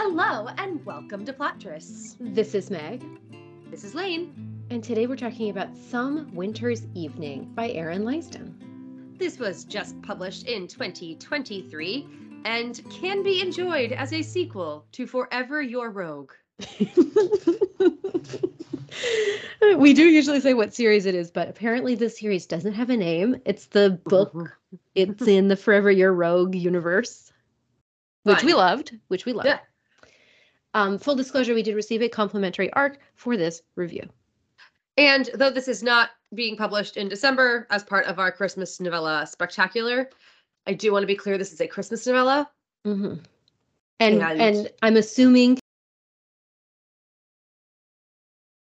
Hello and welcome to Plot Twists. This is Meg, This is Lane. and today we're talking about Some Winter's Evening by Erin Langston. This was just published in 2023 and can be enjoyed as a sequel to Forever Your Rogue. we do usually say what series it is, but apparently this series doesn't have a name. It's the book. It's in the Forever Your Rogue universe, which we loved, which we loved. Yeah. Um, full disclosure, we did receive a complimentary arc for this review. And though this is not being published in December as part of our Christmas novella spectacular, I do want to be clear this is a Christmas novella. hmm And, And- and I'm assuming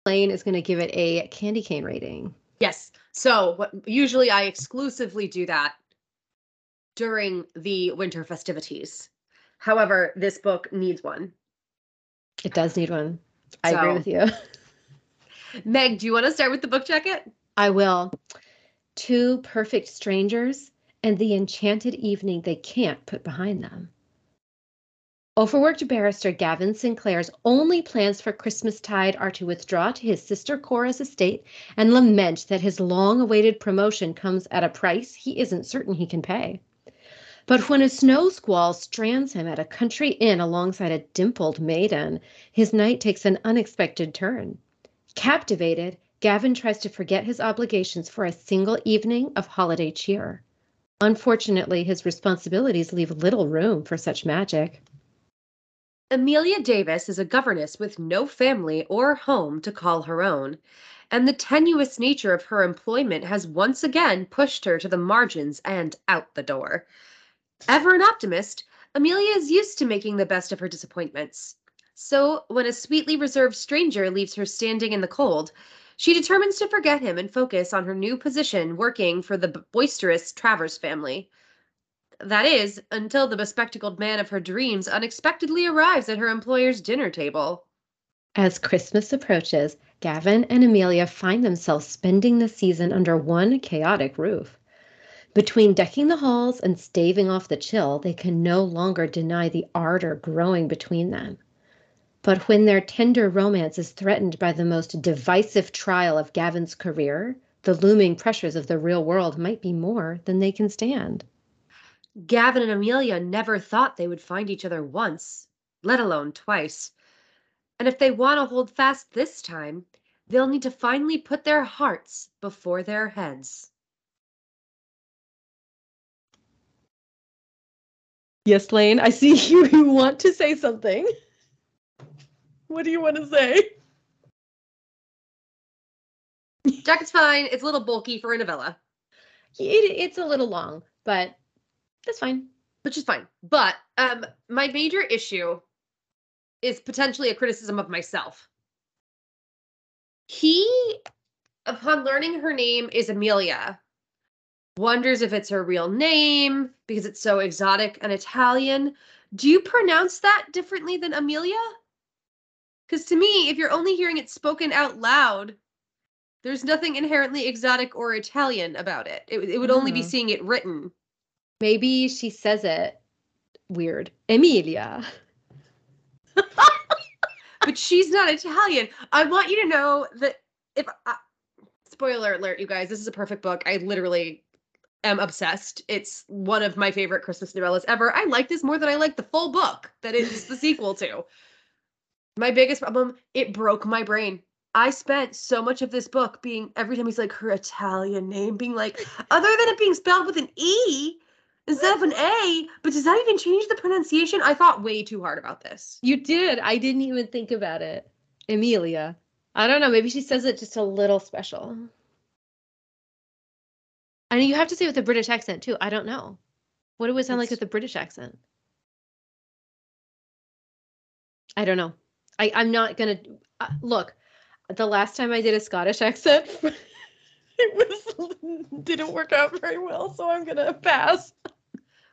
Lane is going to give it a candy cane rating. Yes. So what usually I exclusively do that during the winter festivities. However, this book needs one. It does need one. I agree with you. Meg, do you want to start with the book jacket? I will. Two perfect strangers and the enchanted evening they can't put behind them. Overworked barrister Gavin Sinclair's only plans for Christmastide are to withdraw to his sister Cora's estate and lament that his long awaited promotion comes at a price he isn't certain he can pay. But when a snow squall strands him at a country inn alongside a dimpled maiden, his night takes an unexpected turn. Captivated, Gavin tries to forget his obligations for a single evening of holiday cheer. Unfortunately, his responsibilities leave little room for such magic. Amelia Davis is a governess with no family or home to call her own, and the tenuous nature of her employment has once again pushed her to the margins and out the door. Ever an optimist, Amelia is used to making the best of her disappointments. So, when a sweetly reserved stranger leaves her standing in the cold, she determines to forget him and focus on her new position working for the boisterous Travers family. That is, until the bespectacled man of her dreams unexpectedly arrives at her employer's dinner table. As Christmas approaches, Gavin and Amelia find themselves spending the season under one chaotic roof. Between decking the halls and staving off the chill, they can no longer deny the ardor growing between them. But when their tender romance is threatened by the most divisive trial of Gavin's career, the looming pressures of the real world might be more than they can stand. Gavin and Amelia never thought they would find each other once, let alone twice. And if they want to hold fast this time, they'll need to finally put their hearts before their heads. Yes, Lane, I see you, you want to say something. What do you want to say? Jacket's fine. It's a little bulky for a novella, It, it's a little long, but that's fine. which is fine. But um, my major issue is potentially a criticism of myself. He, upon learning her name is Amelia, wonders if it's her real name because it's so exotic and Italian. Do you pronounce that differently than Amelia? Because to me, if you're only hearing it spoken out loud, there's nothing inherently exotic or Italian about it. It, it would only be Hmm. seeing it written. Maybe she says it weird. Emilia. but she's not Italian. I want you to know that if I, spoiler alert, you guys, this is a perfect book. I literally am obsessed. It's one of my favorite Christmas novellas ever. I like this more than I like the full book that it's the sequel to. My biggest problem, it broke my brain. I spent so much of this book being every time he's like her Italian name, being like, other than it being spelled with an E instead of an A, but does that even change the pronunciation? I thought way too hard about this. You did. I didn't even think about it. Emilia. I don't know. Maybe she says it just a little special. Mean, you have to say with a British accent too. I don't know. What do it sound like with a British accent? I don't know. I, I'm not gonna uh, look. The last time I did a Scottish accent, it was didn't work out very well, so I'm gonna pass.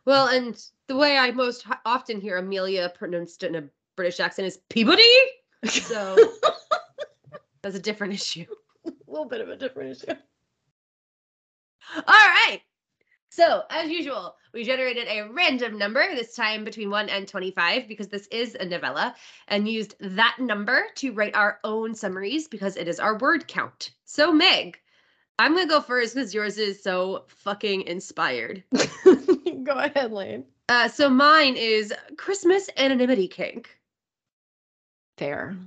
Well, and the way I most often hear Amelia pronounced in a British accent is Peabody. So that's a different issue. a little bit of a different issue. All right. So, as usual, we generated a random number, this time between 1 and 25, because this is a novella, and used that number to write our own summaries because it is our word count. So, Meg, I'm going to go first because yours is so fucking inspired. Go ahead, Lane. Uh, so, mine is Christmas anonymity kink. Fair.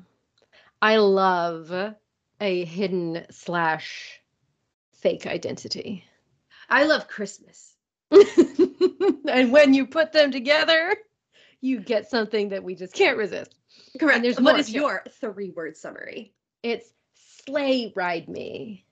I love a hidden slash fake identity. I love Christmas. and when you put them together, you get something that we just can't resist. Correct. And there's what is your three word summary? It's sleigh ride me.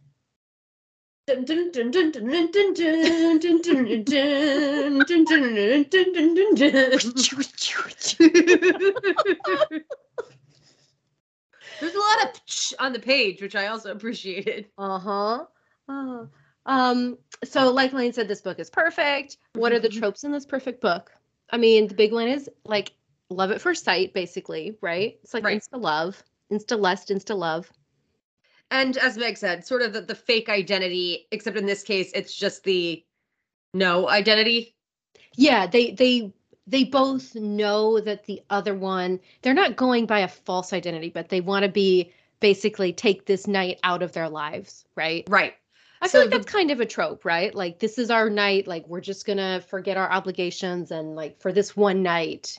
There's a lot of on the page, which I also appreciated. Uh huh. Uh, um, so like Lane said, this book is perfect. What are the Mhm. tropes in this perfect book? I mean, the big one is like love at first sight, basically, right? It's like Right. insta love, insta lust, insta love. And as Meg said, sort of the, the fake identity, except in this case, it's just the no identity. Yeah, they they they both know that the other one, they're not going by a false identity, but they want to be basically take this night out of their lives, right? Right. I So feel like the- that's kind of a trope, right? Like this is our night, like we're just gonna forget our obligations and like for this one night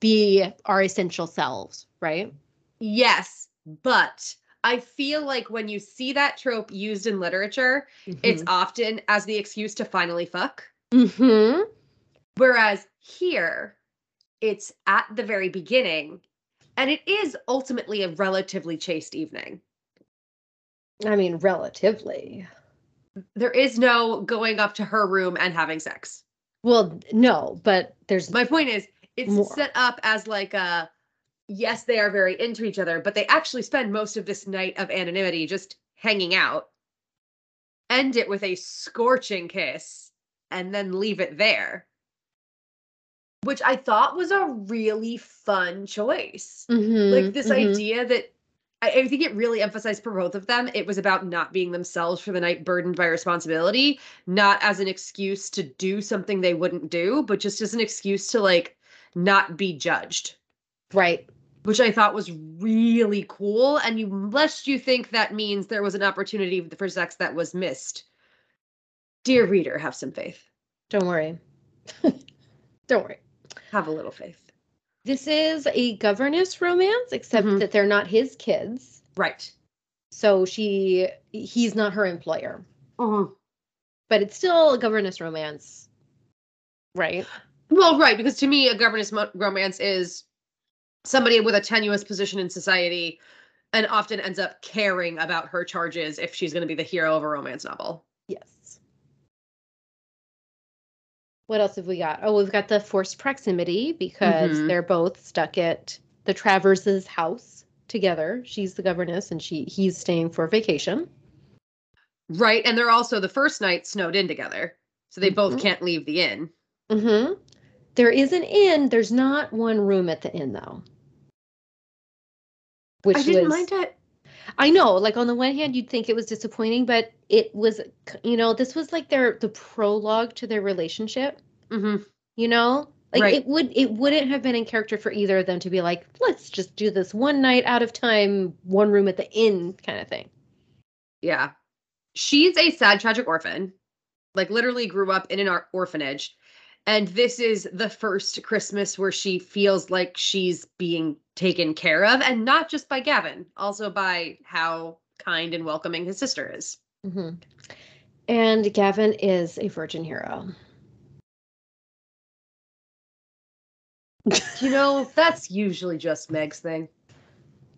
be our essential selves, right? Yes, but I feel like when you see that trope used in literature, it's often as the excuse to finally fuck. mm-hmm. Whereas here, it's at the very beginning, and it is ultimately a relatively chaste evening. I mean, relatively. There is no going up to her room and having sex. Well, no, but there's My point is, it's More. set up as like a yes, they are very into each other, but they actually spend most of this night of anonymity just hanging out. End it with a scorching kiss and then leave it there. Which I thought was a really fun choice. Mhm, like this mhm. idea that I, I think it really emphasized for both of them it was about not being themselves for the night burdened by responsibility not as an excuse to do something they wouldn't do but just as an excuse to like not be judged right. which i thought was really cool and you lest you think that means there was an opportunity for sex that was missed dear reader have some faith Don't worry. Don't worry. have a little faith This is a governess romance, except Mhm. that they're not his kids. right So she he's not her employer. Mhm. But it's still a governess romance. Right? Well, right, because to me, a governess mo- romance is somebody with a tenuous position in society and often ends up caring about her charges if she's going to be the hero of a romance novel. What else have we got? Oh, we've got the forced proximity because Mhm. they're both stuck at the Traverses house together. She's the governess and she he's staying for vacation. Right, and they're also the first night snowed in together. So they both Mhm. can't leave the inn. Mm-hmm. There is an inn. There's not one room at the inn though. Which I didn't was, mind it. I know, like on the one hand, you'd think it was disappointing, but it was, you know, this was like their the prologue to their relationship. hmm You know, like Right. it would it wouldn't have been in character for either of them to be like, let's just do this one night out of time, one room at the inn kind of thing. Yeah. She's a sad, tragic orphan, like literally grew up in an orphanage. And this is the first Christmas where she feels like she's being taken care of, and not just by Gavin, also by how kind and welcoming his sister is. hmm And Gavin is a virgin hero. You know, that's usually just Meg's thing.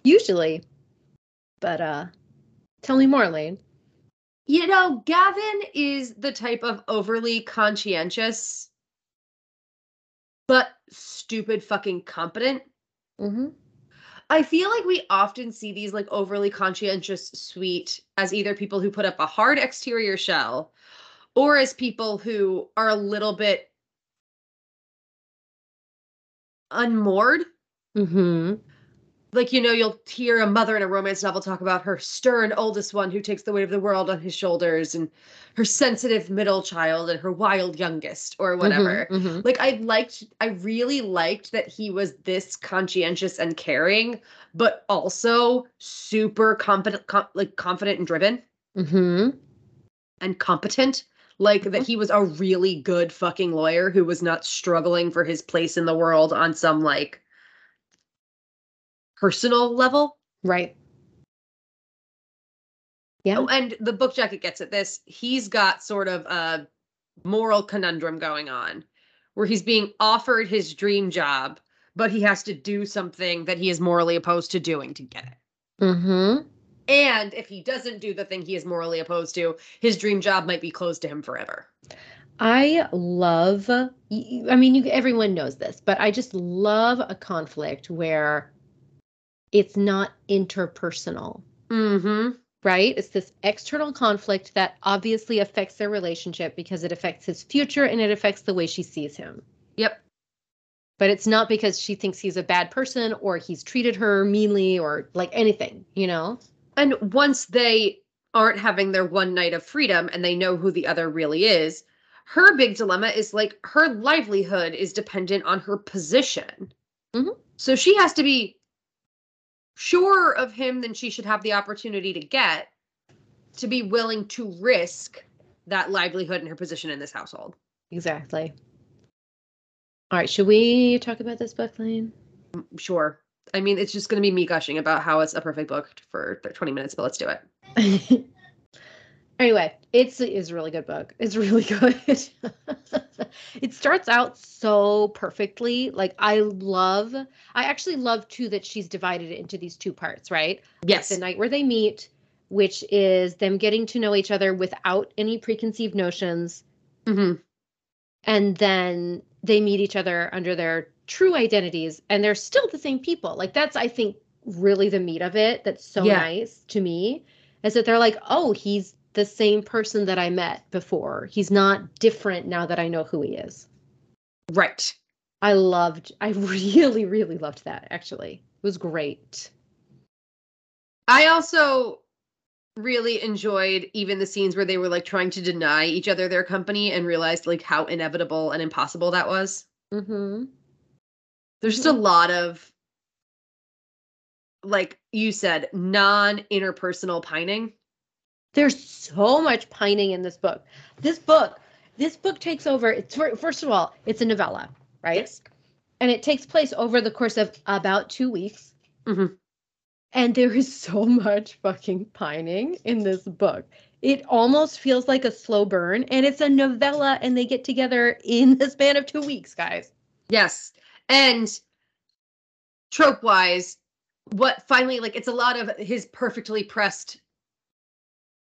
Usually, but uh, tell me more, Lane. You know, Gavin is the type of overly conscientious, but stupid fucking competent Mm-hmm. I feel like we often see these like overly conscientious sweet as either people who put up a hard exterior shell or as people who are a little bit unmoored. Mm-hmm. Like you know you'll hear a mother in a romance novel talk about her stern oldest one who takes the weight of the world on his shoulders and her sensitive middle child and her wild youngest or whatever Mhm, mhm. like i liked i really liked that he was this conscientious and caring but also super competent com- like confident and driven Mhm. and competent like that Mhm. he was a really good fucking lawyer who was not struggling for his place in the world on some like personal level Right. Yeah. Oh, and the book jacket gets at this. He's got sort of a moral conundrum going on where he's being offered his dream job, but he has to do something that he is morally opposed to doing to get it. Mm-hmm. And if he doesn't do the thing he is morally opposed to, his dream job might be closed to him forever. I love I mean you everyone knows this, but I just love a conflict where it's not interpersonal, Mm-hmm. right? It's this external conflict that obviously affects their relationship because it affects his future and it affects the way she sees him. Yep. But it's not because she thinks he's a bad person or he's treated her meanly or like anything, you know? And once they aren't having their one night of freedom and they know who the other really is, her big dilemma is like her livelihood is dependent on her position. Mhm. So she has to be sure of him than she should have the opportunity to get to be willing to risk that livelihood and her position in this household. Exactly. All right, should we talk about this book, Lane? Sure. I mean, it's just going to be me gushing about how it's a perfect book for 20 minutes, but let's do it. anyway, it's it is a really good book. It's really good. it starts out so perfectly. Like I love I actually love too that she's divided it into these two parts, right? Yes. The night where they meet, which is them getting to know each other without any preconceived notions, hmm and then they meet each other under their true identities and they're still the same people. Like that's I think really the meat of it that's so Yeah. nice to me is that they're like, "Oh, he's the same person that I met before. He's not different now that I know who he is." Right. I loved I really really loved that actually. It was great. I also really enjoyed even the scenes where they were like trying to deny each other their company and realized like how inevitable and impossible that was. Mm-hmm. There's just a lot of like you said non-interpersonal pining. There's so much pining in this book. This book, this book takes over. It's first of all, it's a novella, right? Yes. And it takes place over the course of about two weeks. Mm-hmm. And there is so much fucking pining in this book. It almost feels like a slow burn, and it's a novella, and they get together in the span of two weeks, guys. Yes. And trope wise, what finally like it's a lot of his perfectly pressed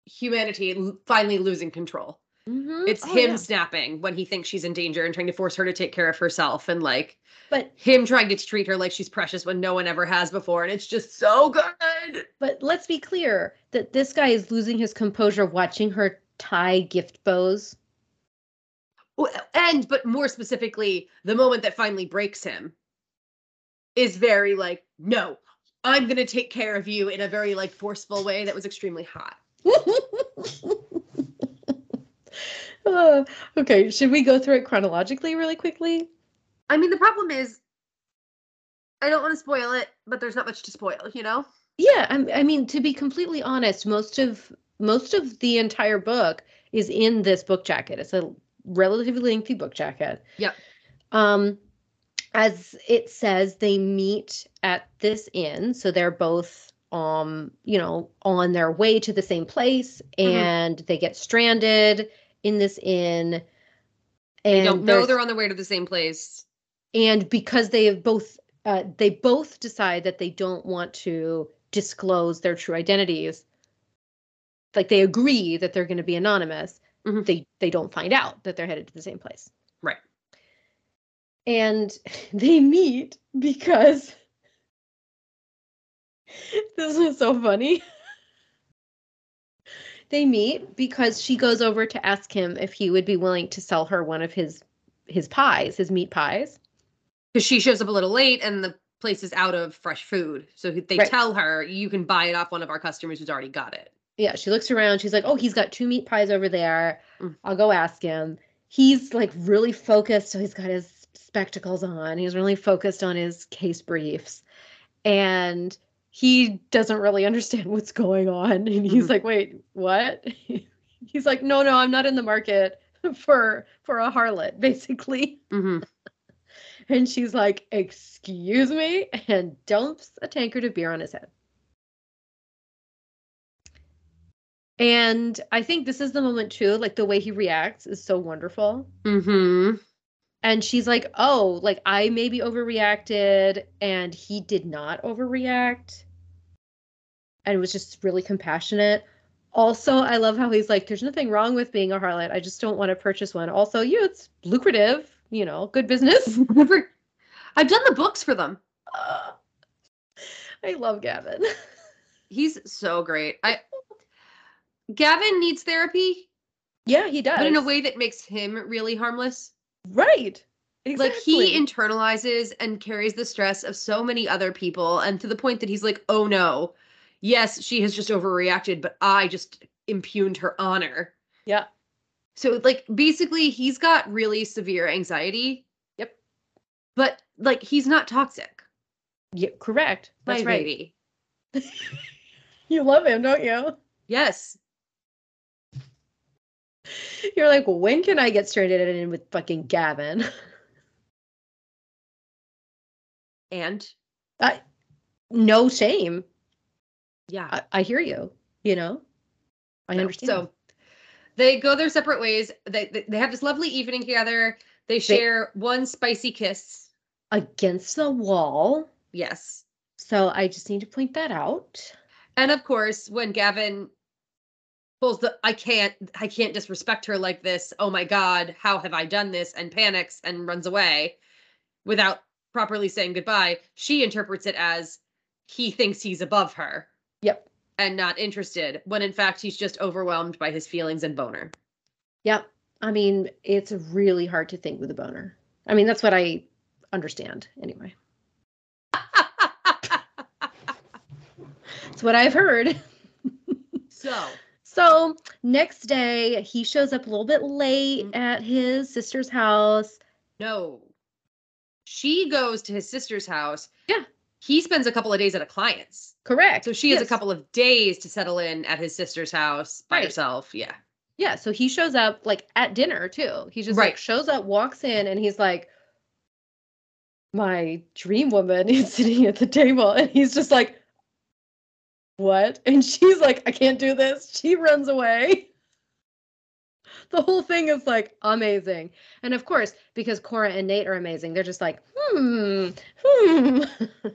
humanity finally losing control. Mhm. It's Oh, him yeah. snapping when he thinks she's in danger and trying to force her to take care of herself and like But him trying to treat her like she's precious when no one ever has before and it's just so good. but let's be clear that this guy is losing his composure watching her tie gift bows. And but more specifically, the moment that finally breaks him is very like, no, I'm gonna take care of you in a very like forceful way that was extremely hot. Uh, okay, should we go through it chronologically really quickly? I mean, the problem is, I don't want to spoil it, but there's not much to spoil, you know? Yeah, I'm, I mean, to be completely honest, most of most of the entire book is in this book jacket. It's a relatively lengthy book jacket. Yep. Um, as it says, they meet at this inn, so they're both um, you know, on their way to the same place, Mhm. and they get stranded in this inn. And They don't know they're on the way to the same place. and because they have both uh, they both decide that they don't want to disclose their true identities like they agree that they're going to be anonymous Mhm. they they don't find out that they're headed to the same place Right. and they meet because this is so funny they meet because she goes over to ask him if he would be willing to sell her one of his his pies his meat pies Because she shows up a little late and the place is out of fresh food. So they Right. tell her you can buy it off one of our customers who's already got it. Yeah, she looks around. She's like, "Oh, he's got two meat pies over there. Mm. I'll go ask him." He's like really focused, so he's got his spectacles on. He's really focused on his case briefs. And he doesn't really understand what's going on. And he's Mhm. like, "Wait, what?" He's like, "No, no, I'm not in the market for for a harlot, basically." hmm And she's like, "Excuse me," and dumps a tankard of beer on his head. And I think this is the moment too, like the way he reacts is so wonderful. hmm And she's like, "Oh, like I maybe overreacted and he did not overreact." And was just really compassionate. Also, I love how he's like, "There's nothing wrong with being a harlot. I just don't want to purchase one." Also, you, it's lucrative, you know, good business. I've done the books for them. I love Gavin. He's so great. I Gavin needs therapy, Yeah, he does. but in a way that makes him really harmless. Right. Exactly. Like he internalizes and carries the stress of so many other people, and to the point that he's like, "Oh no, yes, she has just overreacted, but I just impugned her honor." yeah. So like basically, he's got really severe anxiety. Yep. But like he's not toxic. Yeah, correct. That's My right. baby. You love him, don't you? Yes. You're like, when can I get stranded in with fucking Gavin? And I, no shame. yeah. I, I hear you. You know, I No, understand. So they go their separate ways. They, they they have this lovely evening together. They share one spicy kiss. against the wall. Yes. So I just need to point that out. And of course, when Gavin pulls the I can't I can't disrespect her like this. Oh my god, how have I done this? and panics and runs away without properly saying goodbye, she interprets it as he thinks he's above her Yep. and not interested, when in fact he's just overwhelmed by his feelings and boner. Yep. I mean, it's really hard to think with a boner. I mean, that's what I understand anyway. It's what I've heard. so So next day, he shows up a little bit late Mm. at his sister's house. No. She goes to his sister's house. Yeah. He spends a couple of days at a client's. Correct. So she has a couple of days to settle in at his sister's house by Right. herself. Yeah. Yeah. So he shows up like at dinner too. He just like shows up, walks in, and he's like, "My dream woman is sitting at the table," and he's just like, "What?" And she's like, "I can't do this." She runs away. The whole thing is like amazing. And of course, because Cora and Nate are amazing, they're just like, hmm, hmm.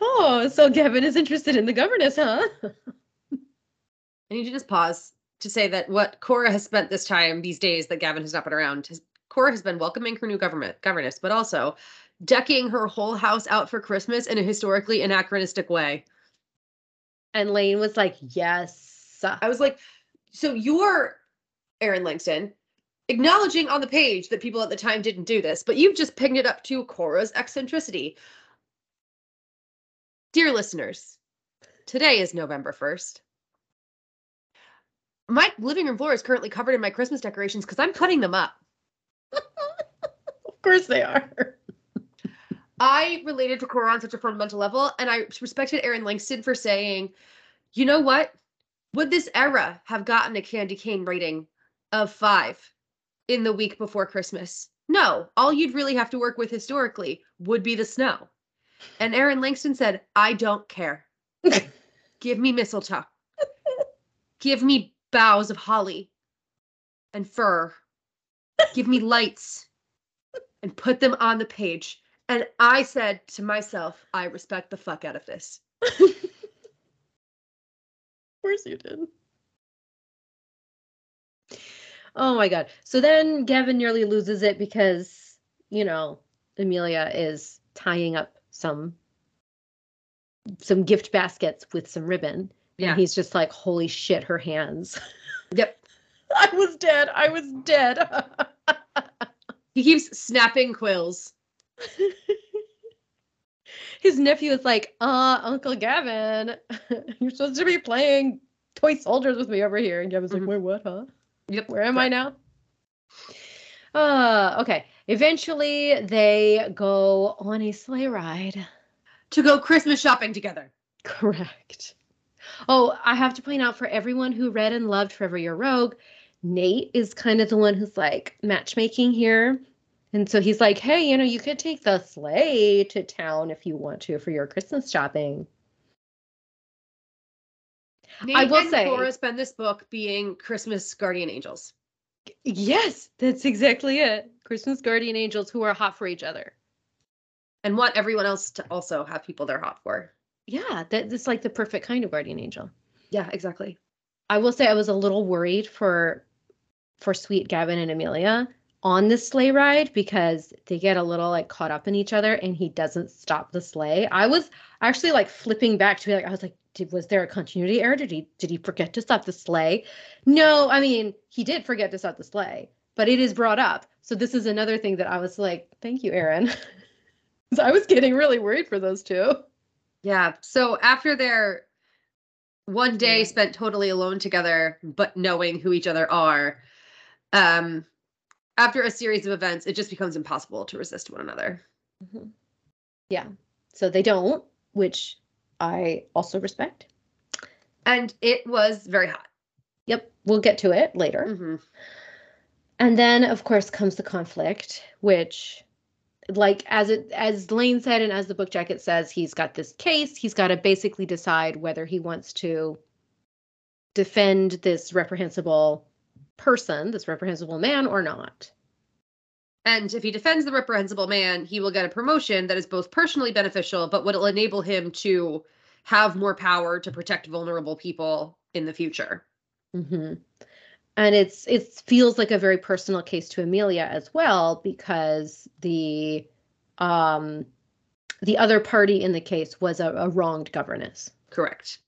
oh, so Gavin is interested in the governess, huh? I need to just pause to say that what Cora has spent this time, these days that Gavin has not been around, has, Cora has been welcoming her new government governess, but also decking her whole house out for Christmas in a historically anachronistic way. And Lane was like, yes. I was like, so you're Erin Langston acknowledging on the page that people at the time didn't do this, but you've just picked it up to Cora's eccentricity. Dear listeners, today is November 1st. My living room floor is currently covered in my Christmas decorations because I'm putting them up. Of course they are. I related to Cora on such a fundamental level, and I respected Erin Langston for saying, you know what? Would this era have gotten a candy cane rating of five in the week before Christmas? No. All you'd really have to work with historically would be the snow. And Erin Langston said, I don't care. Give me mistletoe. Give me boughs of holly and fir. Give me lights and put them on the page. And I said to myself, I respect the fuck out of this. Of course you did. Oh my god. So then Gavin nearly loses it because, you know, Amelia is tying up some some gift baskets with some ribbon. Yeah. And he's just like, holy shit, her hands. Yep. I was dead. I was dead. He keeps snapping quills. his nephew is like, uh, Uncle Gavin, you're supposed to be playing toy soldiers with me over here. And Gavin's Mhm. like, wait, what, huh? Yep. Where am I now? Uh, okay. Eventually, they go on a sleigh ride. To go Christmas shopping together. Correct. Oh, I have to point out for everyone who read and loved Forever Your Rogue, Nate is kind of the one who's like matchmaking here. And so he's like, hey, you know, you could take the sleigh to town if you want to for your Christmas shopping. Nate I will and say- Cora spend this book being Christmas guardian angels. Yes, that's exactly it. Christmas guardian angels who are hot for each other. and want everyone else to also have people they're hot for. Yeah, that, that's like the perfect kind of guardian angel. Yeah, exactly. I will say I was a little worried for for sweet Gavin and Amelia on the sleigh ride because they get a little like caught up in each other and he doesn't stop the sleigh. I was actually like flipping back to be like I was like did, was there a continuity error? Did he did he forget to stop the sleigh? No, I mean, he did forget to stop the sleigh, but it is brought up. So this is another thing that I was like, thank you, Erin. so I was getting really worried for those two. Yeah. So after their one day spent totally alone together, but knowing who each other are, um, after a series of events, it just becomes impossible to resist one another. Mhm. Yeah. So they don't, which I also respect. And it was very hot. Yep, we'll get to it later. hmm And then of course comes the conflict, which like as it as Lane said and as the book jacket says, he's got this case, he's got to basically decide whether he wants to defend this reprehensible person, this reprehensible man or not. And if he defends the reprehensible man, he will get a promotion that is both personally beneficial, but will enable him to have more power to protect vulnerable people in the future. hmm And it's it feels like a very personal case to Amelia as well because the um the other party in the case was a, a wronged governess. Correct.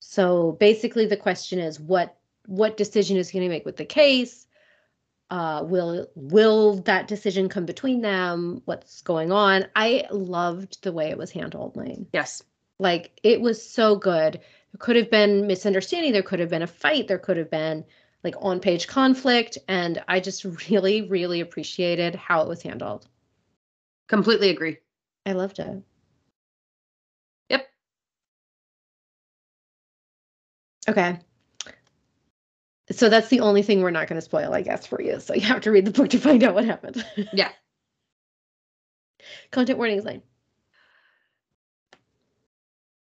So basically, the question is what what decision is he going to make with the case? Uh, will will that decision come between them? What's going on? I loved the way it was handled, Lane. Yes. Like it was so good. There could have been misunderstanding. There could have been a fight. There could have been like on page conflict. And I just really, really appreciated how it was handled. Completely agree. I loved it. Yep. Okay. So that's the only thing we're not going to spoil, I guess, for you. So you have to read the book to find out what happened. Yeah. Content warnings, Lane.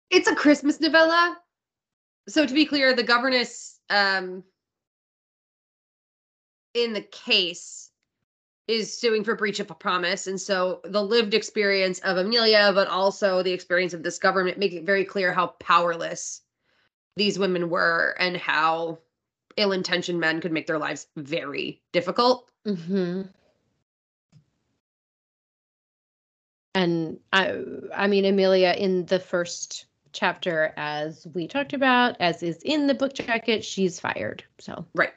It's a Christmas novella. So to be clear, the governess um in the case is suing for breach of a promise. And so the lived experience of Amelia, but also the experience of this government make it very clear how powerless these women were and how ill-intentioned men could make their lives very difficult. Mm-hmm. And I, I mean, Amelia in the first chapter, as we talked about, as is in the book jacket, she's fired. So Right.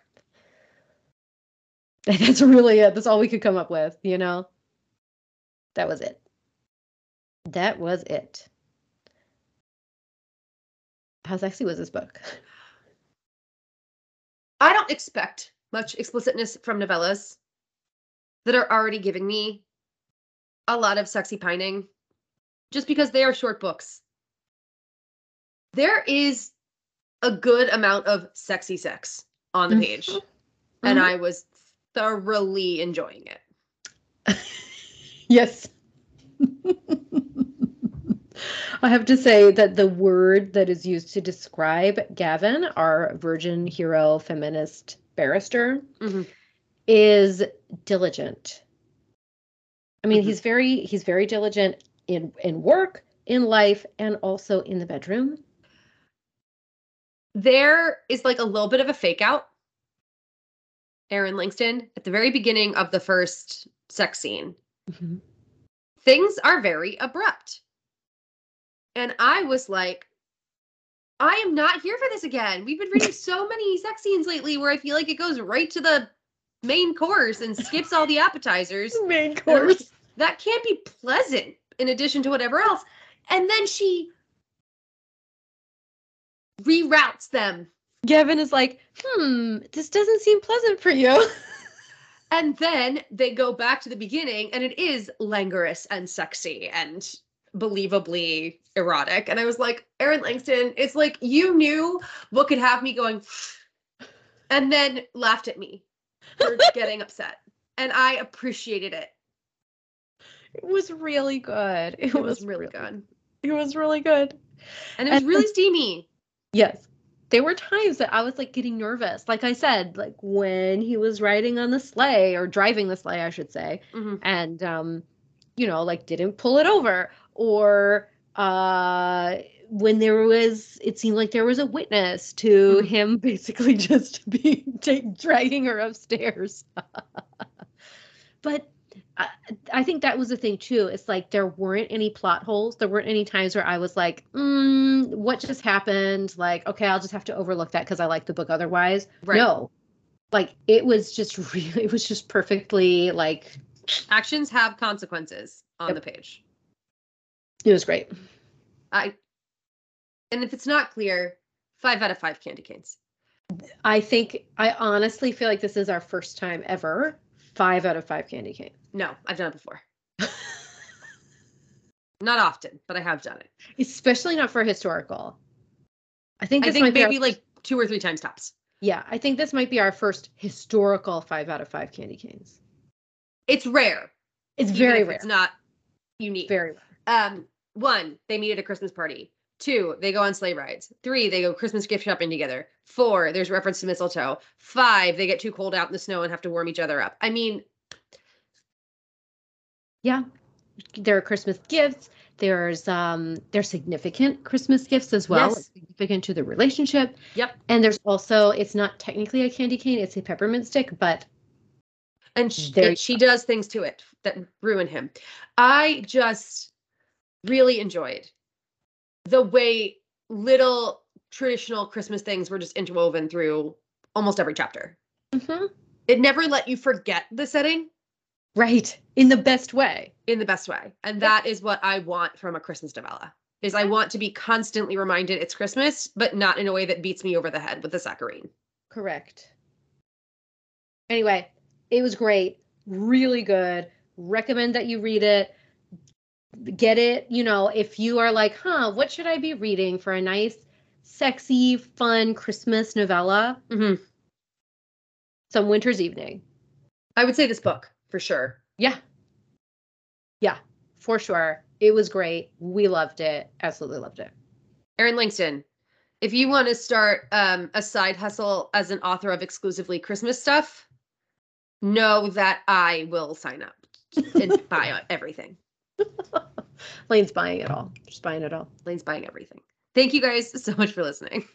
that's really it. That's all we could come up with, you know? That was it. That was it. How sexy was this book? I don't expect much explicitness from novellas that are already giving me a lot of sexy pining just because they are short books. There is a good amount of sexy sex on the page, and Mhm. I was thoroughly enjoying it. Yes. I have to say that the word that is used to describe Gavin, our virgin hero feminist barrister, Mhm. is diligent. I mean, Mhm. he's very he's very diligent in in work, in life, and also in the bedroom. There is like a little bit of a fake out. Erin Langston at the very beginning of the first sex scene. things are very abrupt. And I was like, I am not here for this again. We've been reading so many sex scenes lately where I feel like it goes right to the main course and skips all the appetizers. Main course. Like, that can't be pleasant in addition to whatever else. And then she reroutes them. Gavin is like, hmm, this doesn't seem pleasant for you. And then they go back to the beginning, and it is languorous and sexy and believably erotic. And I was like, Erin Langston, it's like you knew what could have me going, and then laughed at me for getting upset. And I appreciated it. It was really good. It, It was really good. It was really good. And it was And- really steamy. Yes. There were times that I was like getting nervous. Like I said, like when he was riding on the sleigh or driving the sleigh, I should say, Mhm. and um, you know, like didn't pull it over or uh when there was it seemed like there was a witness to Mhm. him basically just be take, dragging her upstairs. but I, I think that was the thing too. It's like there weren't any plot holes. There weren't any times where I was like, mm, "What just happened?" Like, okay, I'll just have to overlook that because I like the book otherwise. Right. No, like it was just really, it was just perfectly like Actions have consequences on Yep. the page. It was great. I and if it's not clear, five out of five candy canes. I think I honestly feel like this is our first time ever five out of five candy cane. No, I've done it before. not often, but I have done it. Especially not for historical. I think I this think might be our maybe like two or three times tops. yeah, I think this might be our first historical five out of five candy canes. It's rare. It's very rare. It's not unique. very rare. Um, one, they meet at a Christmas party. Two, they go on sleigh rides. Three, they go Christmas gift shopping together. Four, there's reference to mistletoe. Five, they get too cold out in the snow and have to warm each other up. I mean, Yeah. There are Christmas gifts. There's um there's significant Christmas gifts as well, Yes. significant to the relationship. Yep. And there's also it's not technically a candy cane, it's a peppermint stick, but and sh- There she does things to it that ruin him. I just really enjoyed the way little traditional Christmas things were just interwoven through almost every chapter. Mhm. It never let you forget the setting right in the best way. in the best way. And that is what I want from a Christmas novella. Is I want to be constantly reminded it's Christmas, but not in a way that beats me over the head with the saccharine. Correct. Anyway, it was great. Really good. Recommend that you read it. Get it, you know, if you are like, huh, what should I be reading for a nice, sexy, fun Christmas novella? Mhm. Some winter's evening. I would say this book for sure. Yeah. Yeah, for sure. It was great. We loved it. Absolutely loved it. Erin Langston, if you want to start um, a side hustle as an author of exclusively Christmas stuff, know that I will sign up and buy everything. Lane's buying it all. Just buying it all. Lane's buying everything. Thank you guys so much for listening.